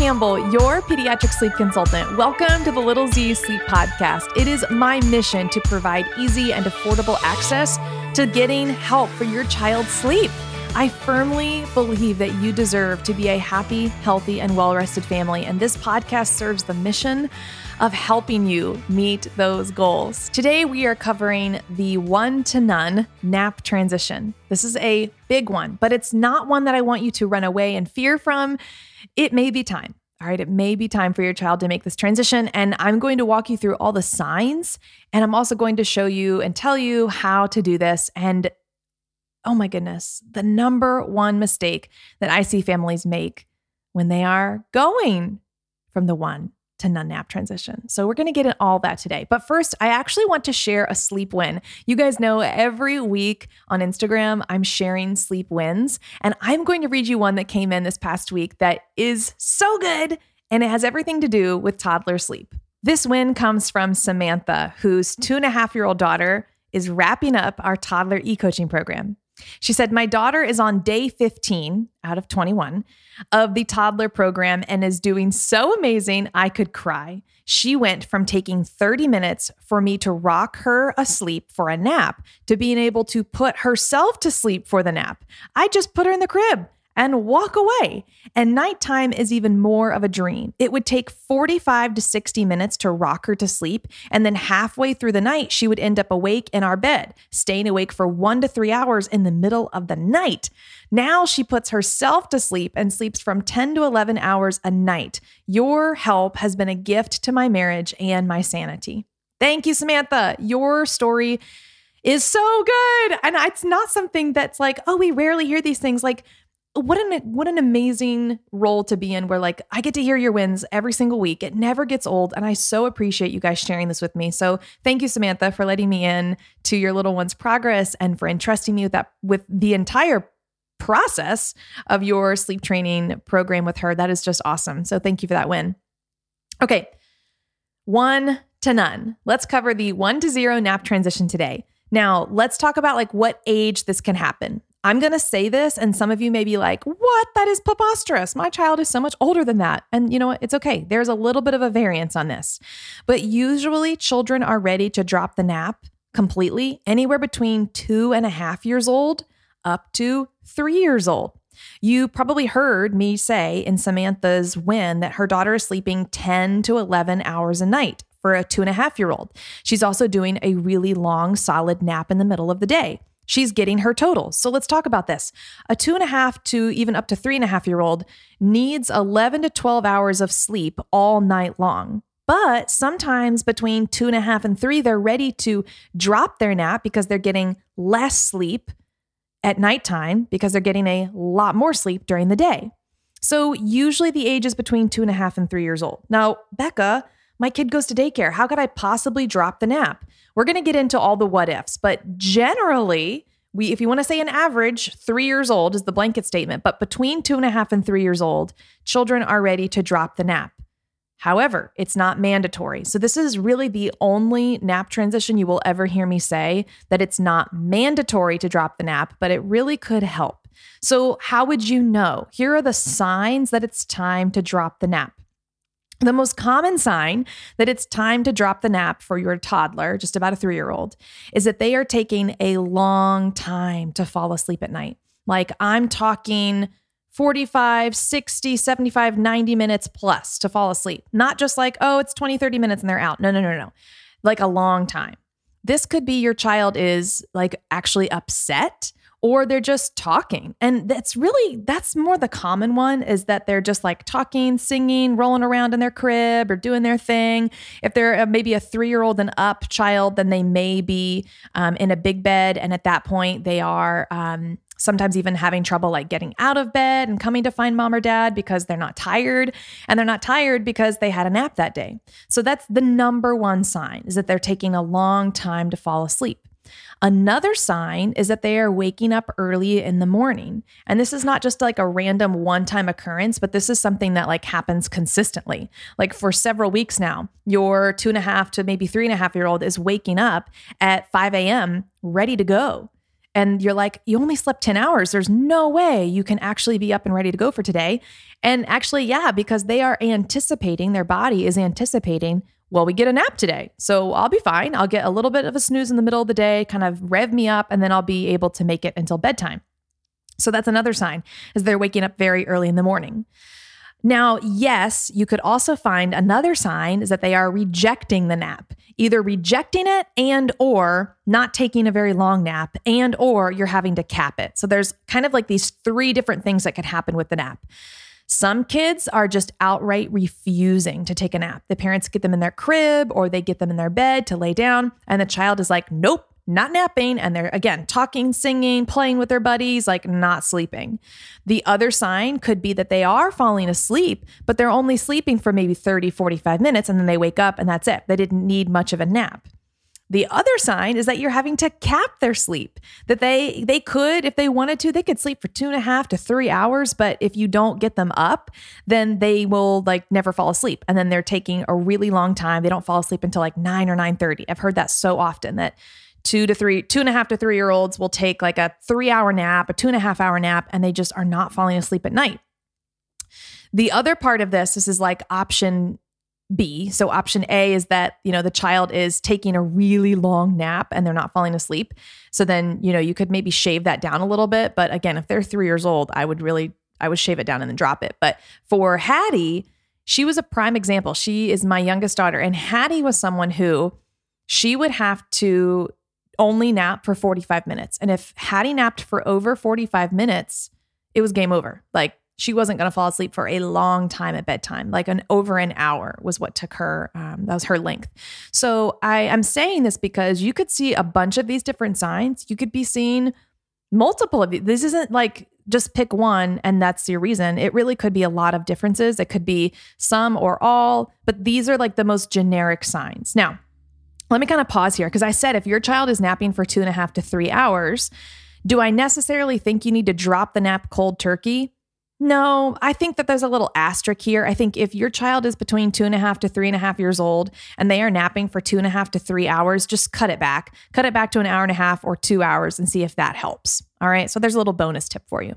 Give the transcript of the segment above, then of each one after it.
Campbell, your pediatric sleep consultant. Welcome to the Little Z Sleep Podcast. It is my mission to provide easy and affordable access to getting help for your child's sleep. I firmly believe that you deserve to be a happy, healthy, and well rested family, and this podcast serves the mission of helping you meet those goals. Today, we are covering the one to none nap transition. This is a big one, but it's not one that I want you to run away and fear from. It may be time. All right, it may be time for your child to make this transition. And I'm going to walk you through all the signs. And I'm also going to show you and tell you how to do this. And oh my goodness, the number one mistake that I see families make when they are going from the one to none nap transition. So we're going to get in all that today. But first, I actually want to share a sleep win. You guys know every week on Instagram, I'm sharing sleep wins, and I'm going to read you one that came in this past week that is so good and it has everything to do with toddler sleep. This win comes from Samantha, whose two and a half year old daughter is wrapping up our toddler e coaching program. She said, My daughter is on day 15 out of 21 of the toddler program and is doing so amazing, I could cry. She went from taking 30 minutes for me to rock her asleep for a nap to being able to put herself to sleep for the nap. I just put her in the crib and walk away. And nighttime is even more of a dream. It would take 45 to 60 minutes to rock her to sleep. And then halfway through the night, she would end up awake in our bed, staying awake for one to three hours in the middle of the night. Now she puts herself to sleep and sleeps from 10 to 11 hours a night. Your help has been a gift to my marriage and my sanity. Thank you, Samantha. Your story is so good. And it's not something that's like, oh, we rarely hear these things. Like, what an what an amazing role to be in where like I get to hear your wins every single week. It never gets old and I so appreciate you guys sharing this with me. So thank you Samantha for letting me in to your little one's progress and for entrusting me with that with the entire process of your sleep training program with her. That is just awesome. So thank you for that win. Okay. 1 to none. Let's cover the 1 to 0 nap transition today. Now, let's talk about like what age this can happen. I'm going to say this, and some of you may be like, what? That is preposterous. My child is so much older than that. And you know what? It's okay. There's a little bit of a variance on this. But usually, children are ready to drop the nap completely anywhere between two and a half years old up to three years old. You probably heard me say in Samantha's win that her daughter is sleeping 10 to 11 hours a night for a two and a half year old. She's also doing a really long, solid nap in the middle of the day she's getting her total. So let's talk about this. A two and a half to even up to three and a half year old needs 11 to 12 hours of sleep all night long. But sometimes between two and a half and three, they're ready to drop their nap because they're getting less sleep at nighttime because they're getting a lot more sleep during the day. So usually the age is between two and a half and three years old. Now, Becca, my kid goes to daycare. How could I possibly drop the nap? We're going to get into all the what ifs, but generally, we, if you want to say an average, three years old is the blanket statement, but between two and a half and three years old, children are ready to drop the nap. However, it's not mandatory. So, this is really the only nap transition you will ever hear me say that it's not mandatory to drop the nap, but it really could help. So, how would you know? Here are the signs that it's time to drop the nap. The most common sign that it's time to drop the nap for your toddler, just about a three year old, is that they are taking a long time to fall asleep at night. Like I'm talking 45, 60, 75, 90 minutes plus to fall asleep. Not just like, oh, it's 20, 30 minutes and they're out. No, no, no, no. Like a long time. This could be your child is like actually upset or they're just talking. And that's really that's more the common one is that they're just like talking, singing, rolling around in their crib or doing their thing. If they're maybe a 3-year-old and up child, then they may be um, in a big bed and at that point they are um, sometimes even having trouble like getting out of bed and coming to find mom or dad because they're not tired and they're not tired because they had a nap that day. So that's the number one sign is that they're taking a long time to fall asleep. Another sign is that they are waking up early in the morning. And this is not just like a random one time occurrence, but this is something that like happens consistently. Like for several weeks now, your two and a half to maybe three and a half year old is waking up at 5 a.m. ready to go. and you're like, you only slept 10 hours. There's no way you can actually be up and ready to go for today. And actually, yeah, because they are anticipating, their body is anticipating, well, we get a nap today. So I'll be fine. I'll get a little bit of a snooze in the middle of the day, kind of rev me up, and then I'll be able to make it until bedtime. So that's another sign is they're waking up very early in the morning. Now, yes, you could also find another sign is that they are rejecting the nap, either rejecting it and or not taking a very long nap and or you're having to cap it. So there's kind of like these three different things that could happen with the nap. Some kids are just outright refusing to take a nap. The parents get them in their crib or they get them in their bed to lay down and the child is like, "Nope, not napping and they're again talking, singing, playing with their buddies, like not sleeping. The other sign could be that they are falling asleep, but they're only sleeping for maybe 30, 45 minutes and then they wake up and that's it. They didn't need much of a nap. The other sign is that you're having to cap their sleep. That they they could, if they wanted to, they could sleep for two and a half to three hours. But if you don't get them up, then they will like never fall asleep. And then they're taking a really long time. They don't fall asleep until like nine or nine thirty. I've heard that so often that two to three, two and a half to three year olds will take like a three hour nap, a two and a half hour nap, and they just are not falling asleep at night. The other part of this, this is like option B. So option A is that, you know, the child is taking a really long nap and they're not falling asleep. So then, you know, you could maybe shave that down a little bit. But again, if they're three years old, I would really, I would shave it down and then drop it. But for Hattie, she was a prime example. She is my youngest daughter. And Hattie was someone who she would have to only nap for 45 minutes. And if Hattie napped for over 45 minutes, it was game over. Like she wasn't going to fall asleep for a long time at bedtime, like an over an hour was what took her. Um, that was her length. So I, I'm saying this because you could see a bunch of these different signs. You could be seeing multiple of these. This isn't like just pick one and that's your reason. It really could be a lot of differences. It could be some or all, but these are like the most generic signs. Now, let me kind of pause here because I said if your child is napping for two and a half to three hours, do I necessarily think you need to drop the nap cold turkey? No, I think that there's a little asterisk here. I think if your child is between two and a half to three and a half years old and they are napping for two and a half to three hours, just cut it back. Cut it back to an hour and a half or two hours and see if that helps. All right. So there's a little bonus tip for you.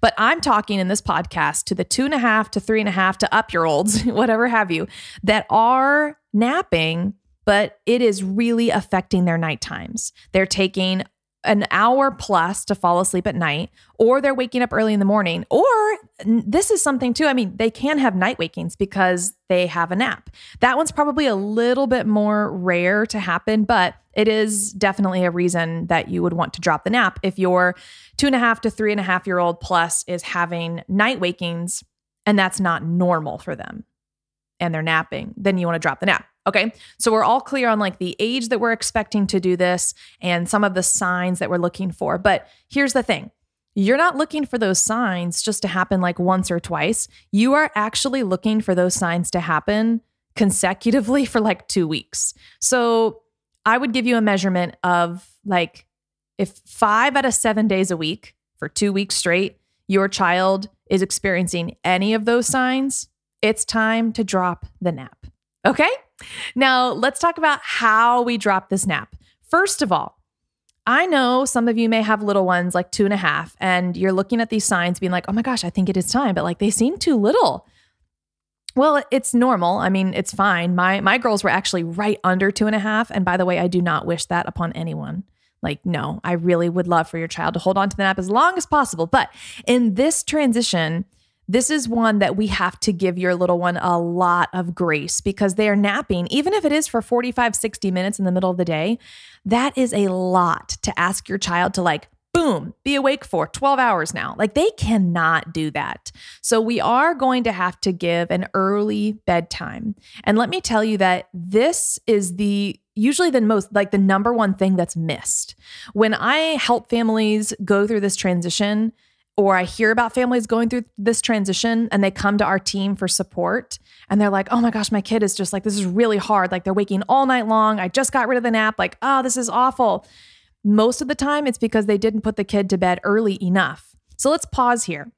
But I'm talking in this podcast to the two and a half to three and a half to up year olds, whatever have you, that are napping but it is really affecting their night times. They're taking an hour plus to fall asleep at night, or they're waking up early in the morning, or this is something too. I mean, they can have night wakings because they have a nap. That one's probably a little bit more rare to happen, but it is definitely a reason that you would want to drop the nap if your two and a half to three and a half year old plus is having night wakings and that's not normal for them and they're napping, then you want to drop the nap. Okay. So we're all clear on like the age that we're expecting to do this and some of the signs that we're looking for. But here's the thing you're not looking for those signs just to happen like once or twice. You are actually looking for those signs to happen consecutively for like two weeks. So I would give you a measurement of like if five out of seven days a week for two weeks straight, your child is experiencing any of those signs, it's time to drop the nap. Okay. Now, let's talk about how we drop this nap. First of all, I know some of you may have little ones like two and a half, and you're looking at these signs being like, oh my gosh, I think it is time, but like they seem too little. Well, it's normal. I mean, it's fine. My my girls were actually right under two and a half. And by the way, I do not wish that upon anyone. Like, no, I really would love for your child to hold on to the nap as long as possible. But in this transition, this is one that we have to give your little one a lot of grace because they are napping, even if it is for 45, 60 minutes in the middle of the day. That is a lot to ask your child to like, boom, be awake for 12 hours now. Like they cannot do that. So we are going to have to give an early bedtime. And let me tell you that this is the usually the most like the number one thing that's missed. When I help families go through this transition, or I hear about families going through this transition and they come to our team for support and they're like, oh my gosh, my kid is just like, this is really hard. Like they're waking all night long. I just got rid of the nap. Like, oh, this is awful. Most of the time, it's because they didn't put the kid to bed early enough. So let's pause here.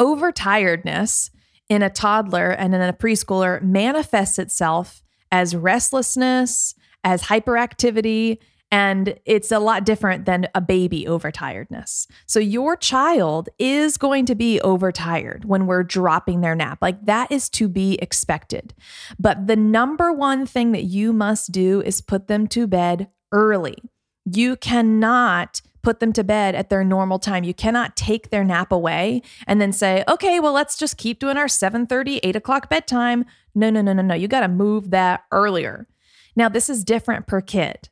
Overtiredness in a toddler and in a preschooler manifests itself as restlessness, as hyperactivity, And it's a lot different than a baby overtiredness. So your child is going to be overtired when we're dropping their nap. Like that is to be expected. But the number one thing that you must do is put them to bed early. You cannot put them to bed at their normal time. You cannot take their nap away and then say, okay, well, let's just keep doing our 7 30, 8 o'clock bedtime. No, no, no, no, no. You got to move that earlier. Now, this is different per kid.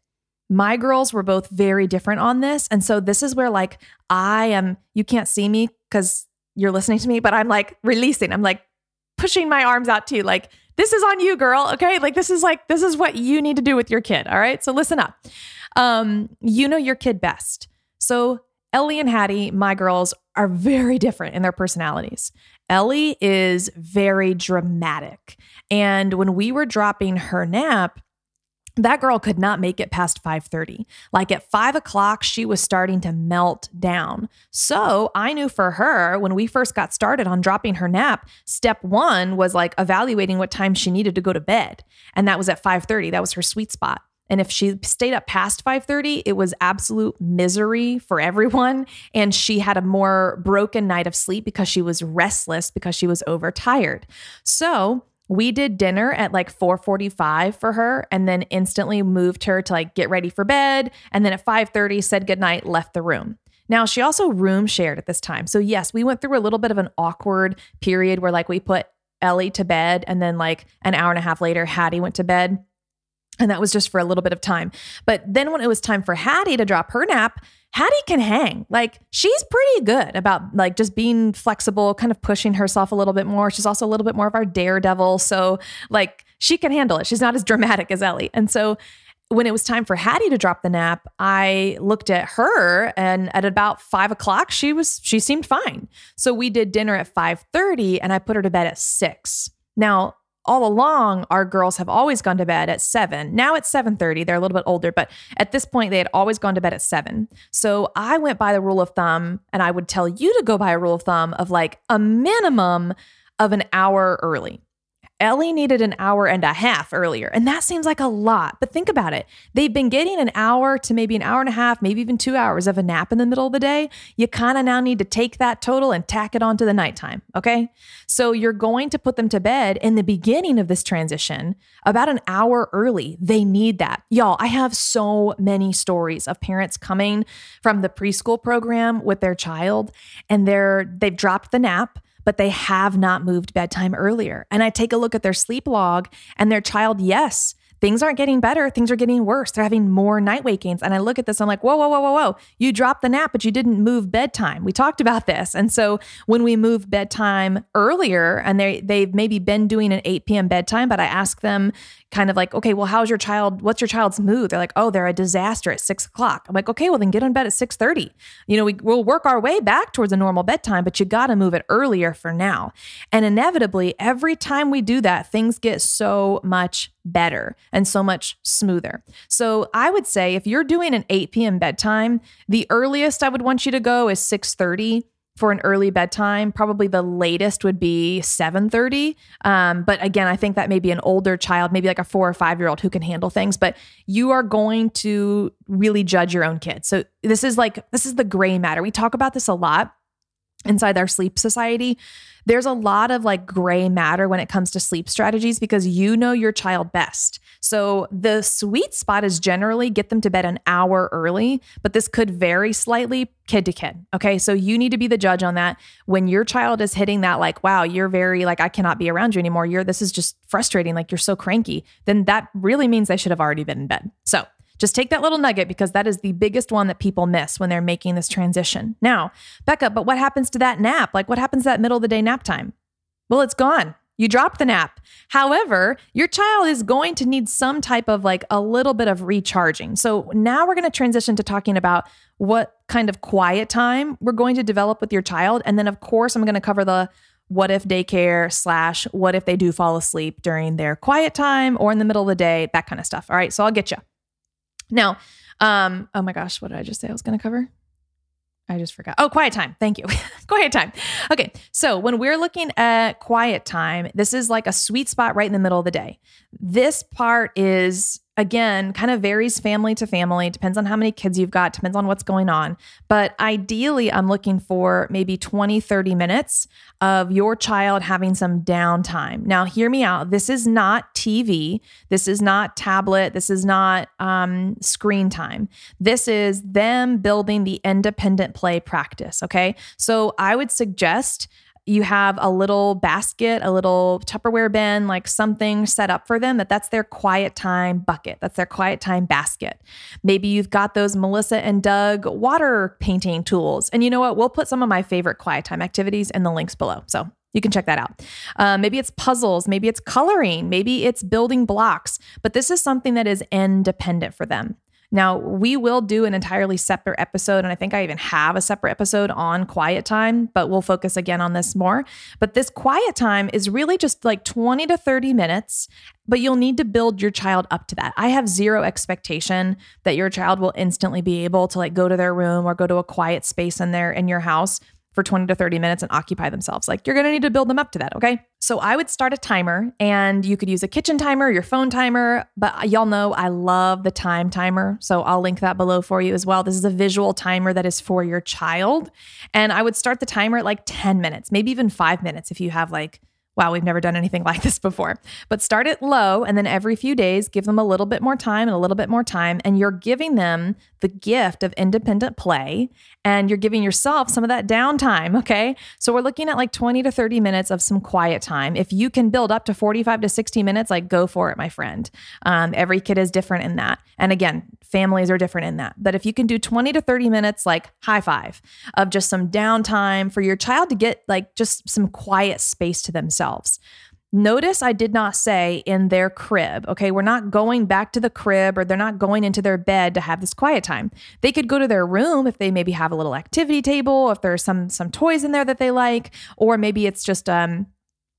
My girls were both very different on this. And so this is where, like, I am, you can't see me because you're listening to me, but I'm like releasing. I'm like pushing my arms out to you, like, this is on you, girl. Okay. Like, this is like, this is what you need to do with your kid. All right. So listen up. Um, you know your kid best. So Ellie and Hattie, my girls, are very different in their personalities. Ellie is very dramatic. And when we were dropping her nap, that girl could not make it past 5.30 like at 5 o'clock she was starting to melt down. So i knew for her when we first got started on dropping her nap step one was like evaluating what time she needed to go to bed. And that was at 5.30 that was her sweet spot. And if she stayed up past 5:30, it was absolute misery for everyone. And she had a more broken night of sleep because she was restless because she was overtired. So, we did dinner at like 4:45 for her and then instantly moved her to like get ready for bed and then at 5:30 said goodnight, left the room. Now, she also room shared at this time. So, yes, we went through a little bit of an awkward period where like we put Ellie to bed and then like an hour and a half later Hattie went to bed and that was just for a little bit of time. But then when it was time for Hattie to drop her nap, Hattie can hang. Like she's pretty good about like just being flexible, kind of pushing herself a little bit more. She's also a little bit more of our daredevil. So like she can handle it. She's not as dramatic as Ellie. And so when it was time for Hattie to drop the nap, I looked at her and at about five o'clock, she was she seemed fine. So we did dinner at 5:30 and I put her to bed at six. Now, all along our girls have always gone to bed at 7 now it's 7.30 they're a little bit older but at this point they had always gone to bed at 7 so i went by the rule of thumb and i would tell you to go by a rule of thumb of like a minimum of an hour early Ellie needed an hour and a half earlier, and that seems like a lot. But think about it. They've been getting an hour to maybe an hour and a half, maybe even two hours of a nap in the middle of the day. You kind of now need to take that total and tack it onto the nighttime. Okay. So you're going to put them to bed in the beginning of this transition about an hour early. They need that. Y'all, I have so many stories of parents coming from the preschool program with their child and they're they've dropped the nap but they have not moved bedtime earlier. And I take a look at their sleep log and their child, yes, things aren't getting better. Things are getting worse. They're having more night wakings. And I look at this, I'm like, whoa, whoa, whoa, whoa, whoa. You dropped the nap, but you didn't move bedtime. We talked about this. And so when we move bedtime earlier and they they've maybe been doing an 8 p.m. bedtime, but I ask them, kind of like, okay, well, how's your child? What's your child's mood? They're like, oh, they're a disaster at six o'clock. I'm like, okay, well then get on bed at six thirty. You know, we, we'll work our way back towards a normal bedtime, but you got to move it earlier for now. And inevitably, every time we do that, things get so much better and so much smoother. So I would say if you're doing an 8 p.m. bedtime, the earliest I would want you to go is 6:30 for an early bedtime probably the latest would be 7.30 um, but again i think that may be an older child maybe like a four or five year old who can handle things but you are going to really judge your own kids. So this is like this is the gray matter. We talk about this a lot inside our sleep society there's a lot of like gray matter when it comes to sleep strategies because you know your child best. So the sweet spot is generally get them to bed an hour early, but this could vary slightly kid to kid. Okay. So you need to be the judge on that. When your child is hitting that, like, wow, you're very like, I cannot be around you anymore. You're, this is just frustrating. Like, you're so cranky. Then that really means they should have already been in bed. So just take that little nugget because that is the biggest one that people miss when they're making this transition. Now, Becca, but what happens to that nap? Like, what happens to that middle of the day nap time? Well, it's gone. You dropped the nap. However, your child is going to need some type of like a little bit of recharging. So now we're going to transition to talking about what kind of quiet time we're going to develop with your child. And then, of course, I'm going to cover the what if daycare slash what if they do fall asleep during their quiet time or in the middle of the day, that kind of stuff. All right. So I'll get you. Now, um, oh my gosh, what did I just say I was going to cover? I just forgot. Oh, quiet time. Thank you. quiet time. Okay. So, when we're looking at quiet time, this is like a sweet spot right in the middle of the day. This part is again, kind of varies family to family, depends on how many kids you've got, depends on what's going on. But ideally, I'm looking for maybe 20, 30 minutes of your child having some downtime. Now, hear me out. This is not TV. This is not tablet. This is not um, screen time. This is them building the independent play practice. Okay. So I would suggest you have a little basket, a little Tupperware bin, like something set up for them that that's their quiet time bucket. That's their quiet time basket. Maybe you've got those Melissa and Doug water painting tools. And you know what? We'll put some of my favorite quiet time activities in the links below. So you can check that out. Uh, maybe it's puzzles, maybe it's coloring, maybe it's building blocks, but this is something that is independent for them. Now, we will do an entirely separate episode, and I think I even have a separate episode on quiet time, but we'll focus again on this more. But this quiet time is really just like 20 to 30 minutes, but you'll need to build your child up to that. I have zero expectation that your child will instantly be able to like go to their room or go to a quiet space in there in your house for 20 to 30 minutes and occupy themselves. Like you're going to need to build them up to that, okay? So I would start a timer and you could use a kitchen timer, your phone timer, but y'all know I love the time timer. So I'll link that below for you as well. This is a visual timer that is for your child. And I would start the timer at like 10 minutes, maybe even 5 minutes if you have like wow, we've never done anything like this before. But start it low and then every few days give them a little bit more time and a little bit more time. And you're giving them the gift of independent play and you're giving yourself some of that downtime. Okay. So we're looking at like 20 to 30 minutes of some quiet time. If you can build up to 45 to 60 minutes, like go for it, my friend. Um, every kid is different in that. And again, families are different in that. But if you can do 20 to 30 minutes, like high five of just some downtime for your child to get like just some quiet space to themselves. Notice I did not say in their crib. Okay. We're not going back to the crib or they're not going into their bed to have this quiet time. They could go to their room if they maybe have a little activity table, if there's some some toys in there that they like, or maybe it's just um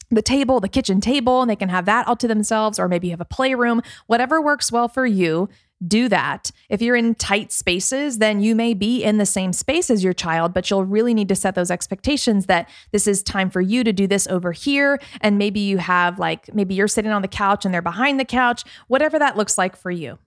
the table, the kitchen table, and they can have that all to themselves, or maybe you have a playroom, whatever works well for you do that. If you're in tight spaces, then you may be in the same space as your child, but you'll really need to set those expectations that this is time for you to do this over here. And maybe you have like, maybe you're sitting on the couch and they're behind the couch, whatever that looks like for you.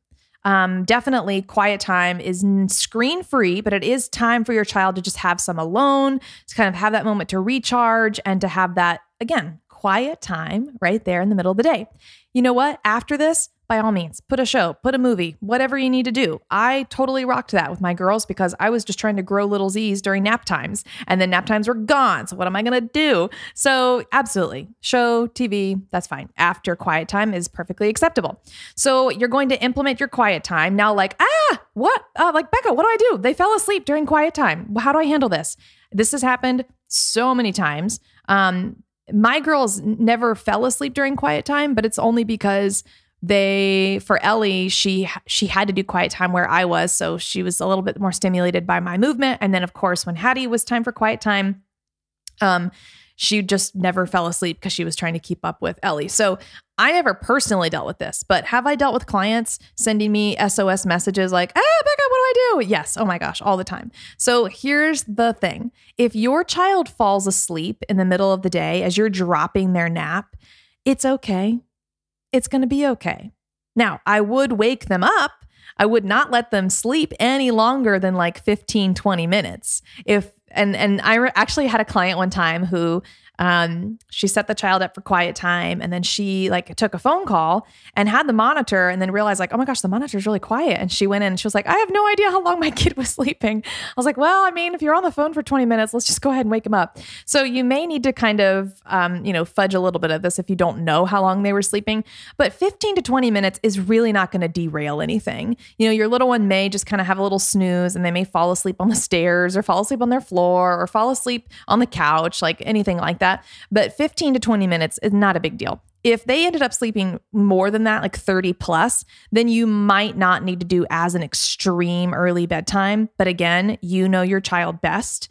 Um, definitely, quiet time is screen free, but it is time for your child to just have some alone, to kind of have that moment to recharge and to have that, again, quiet time right there in the middle of the day. You know what? After this, by all means, put a show, put a movie, whatever you need to do. I totally rocked that with my girls because I was just trying to grow little Z's during nap times and then nap times were gone. So, what am I going to do? So, absolutely, show, TV, that's fine. After quiet time is perfectly acceptable. So, you're going to implement your quiet time. Now, like, ah, what? Uh, like, Becca, what do I do? They fell asleep during quiet time. How do I handle this? This has happened so many times. Um, my girls never fell asleep during quiet time, but it's only because they for Ellie she she had to do quiet time where I was so she was a little bit more stimulated by my movement and then of course when Hattie was time for quiet time um she just never fell asleep because she was trying to keep up with Ellie. So I never personally dealt with this, but have I dealt with clients sending me SOS messages like, ah, Becca, what do I do? Yes. Oh my gosh, all the time. So here's the thing if your child falls asleep in the middle of the day as you're dropping their nap, it's okay it's going to be okay. Now, I would wake them up. I would not let them sleep any longer than like 15, 20 minutes. If and and I re- actually had a client one time who um, she set the child up for quiet time and then she like took a phone call and had the monitor and then realized like oh my gosh the monitor is really quiet. And she went in and she was like i have no idea how long my kid was sleeping. I was like well i mean if you're on the phone for 20 minutes let's just go ahead and wake him up. So you may need to kind of um, you know fudge a little bit of this if you don't know how long they were sleeping but 15 to 20 minutes is really not going to derail anything. You know your little one may just kind of have a little snooze and they may fall asleep on the stairs or fall asleep on their floor or fall asleep on the couch like anything like that that. But 15 to 20 minutes is not a big deal. If they ended up sleeping more than that, like 30 plus, then you might not need to do as an extreme early bedtime. But again, you know your child best.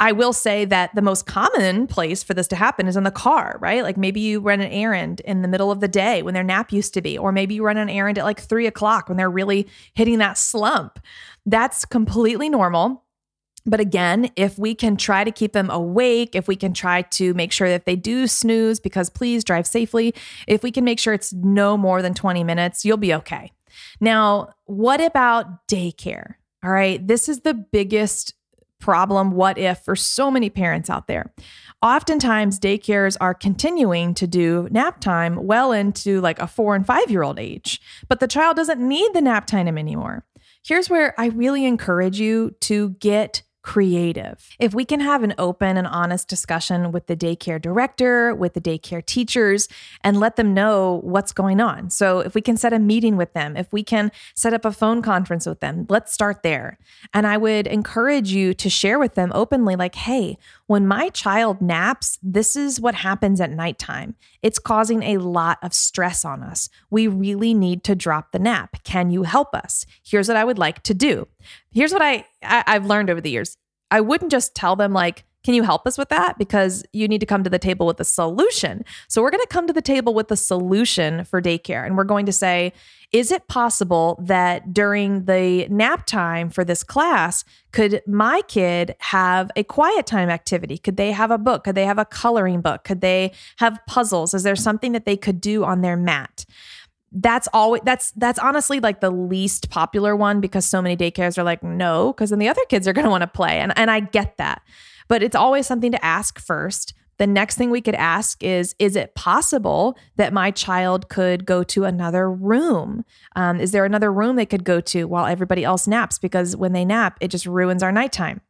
I will say that the most common place for this to happen is in the car, right? Like maybe you run an errand in the middle of the day when their nap used to be, or maybe you run an errand at like three o'clock when they're really hitting that slump. That's completely normal. But again, if we can try to keep them awake, if we can try to make sure that they do snooze, because please drive safely, if we can make sure it's no more than 20 minutes, you'll be okay. Now, what about daycare? All right, this is the biggest problem, what if, for so many parents out there. Oftentimes, daycares are continuing to do nap time well into like a four and five year old age, but the child doesn't need the nap time anymore. Here's where I really encourage you to get creative. If we can have an open and honest discussion with the daycare director, with the daycare teachers, and let them know what's going on. So, if we can set a meeting with them, if we can set up a phone conference with them, let's start there. And I would encourage you to share with them openly, like, hey, when my child naps, this is what happens at nighttime. It's causing a lot of stress on us. We really need to drop the nap. Can you help us? Here's what I would like to do. Here's what I, I I've learned over the years. I wouldn't just tell them like, can you help us with that? Because you need to come to the table with a solution. So we're going to come to the table with a solution for daycare. And we're going to say, is it possible that during the nap time for this class, could my kid have a quiet time activity? Could they have a book? Could they have a coloring book? Could they have puzzles? Is there something that they could do on their mat? that's always that's that's honestly like the least popular one because so many daycares are like no because then the other kids are going to want to play and and I get that but it's always something to ask first the next thing we could ask is Is it possible that my child could go to another room? Um, is there another room they could go to while everybody else naps? Because when they nap, it just ruins our nighttime.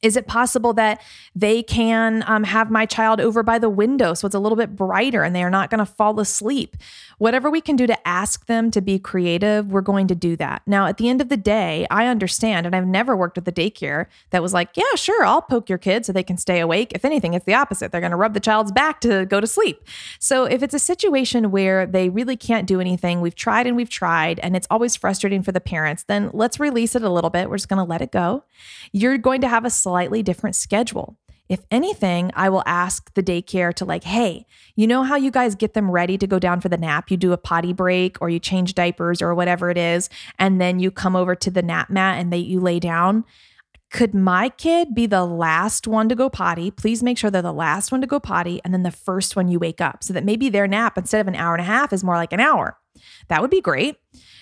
Is it possible that they can um, have my child over by the window so it's a little bit brighter and they are not going to fall asleep? Whatever we can do to ask them to be creative, we're going to do that. Now, at the end of the day, I understand, and I've never worked with a daycare that was like, yeah, sure, I'll poke your kid so they can stay awake. If anything, it's the opposite. They're going to rub the child's back to go to sleep. So if it's a situation where they really can't do anything, we've tried and we've tried, and it's always frustrating for the parents, then let's release it a little bit. We're just going to let it go. You're going to have a slightly different schedule. If anything, I will ask the daycare to, like, hey, you know how you guys get them ready to go down for the nap? You do a potty break or you change diapers or whatever it is, and then you come over to the nap mat and they you lay down. Could my kid be the last one to go potty? Please make sure they're the last one to go potty and then the first one you wake up so that maybe their nap instead of an hour and a half is more like an hour. That would be great.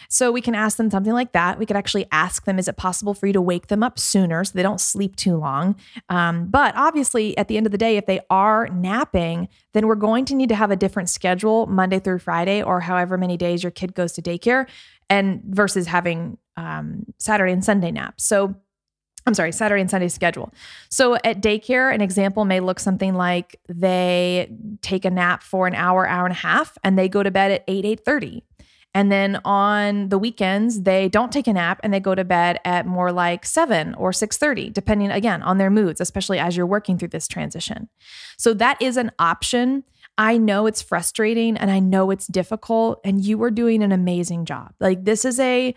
So we can ask them something like that. We could actually ask them, is it possible for you to wake them up sooner so they don't sleep too long? Um, but obviously, at the end of the day, if they are napping, then we're going to need to have a different schedule Monday through Friday or however many days your kid goes to daycare and versus having um, Saturday and Sunday naps. So I'm sorry, Saturday and Sunday schedule. So at daycare, an example may look something like they take a nap for an hour, hour and a half, and they go to bed at 8, 8:30. And then on the weekends, they don't take a nap and they go to bed at more like 7 or 6:30, depending again on their moods, especially as you're working through this transition. So that is an option. I know it's frustrating and I know it's difficult and you are doing an amazing job. Like this is a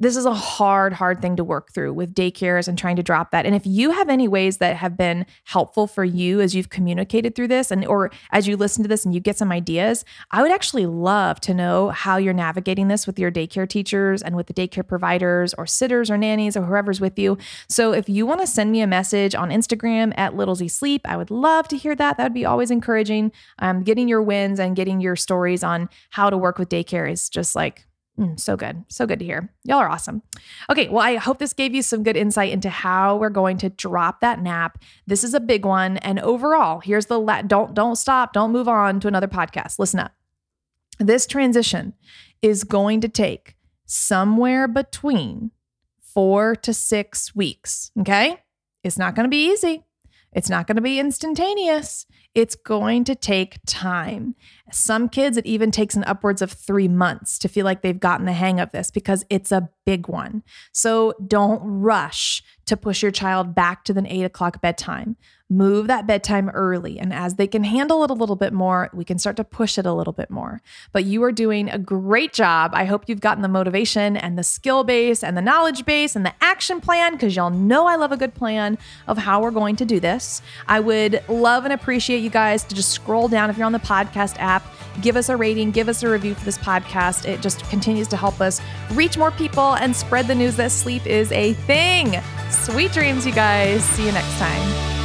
this is a hard, hard thing to work through with daycares and trying to drop that. And if you have any ways that have been helpful for you as you've communicated through this and or as you listen to this and you get some ideas, I would actually love to know how you're navigating this with your daycare teachers and with the daycare providers or sitters or nannies or whoever's with you. So if you want to send me a message on Instagram at Little Z Sleep, I would love to hear that. That would be always encouraging. Um, getting your wins and getting your stories on how to work with daycare is just like Mm, so good. So good to hear. Y'all are awesome. Okay, well, I hope this gave you some good insight into how we're going to drop that nap. This is a big one. And overall, here's the la- don't don't stop, don't move on to another podcast. Listen up. This transition is going to take somewhere between four to six weeks. Okay. It's not going to be easy. It's not going to be instantaneous. It's going to take time. Some kids, it even takes an upwards of three months to feel like they've gotten the hang of this because it's a big one. So don't rush to push your child back to the eight o'clock bedtime. Move that bedtime early. And as they can handle it a little bit more, we can start to push it a little bit more. But you are doing a great job. I hope you've gotten the motivation and the skill base and the knowledge base and the action plan because y'all know I love a good plan of how we're going to do this. I would love and appreciate you guys to just scroll down if you're on the podcast app, give us a rating, give us a review for this podcast. It just continues to help us reach more people and spread the news that sleep is a thing. Sweet dreams, you guys. See you next time.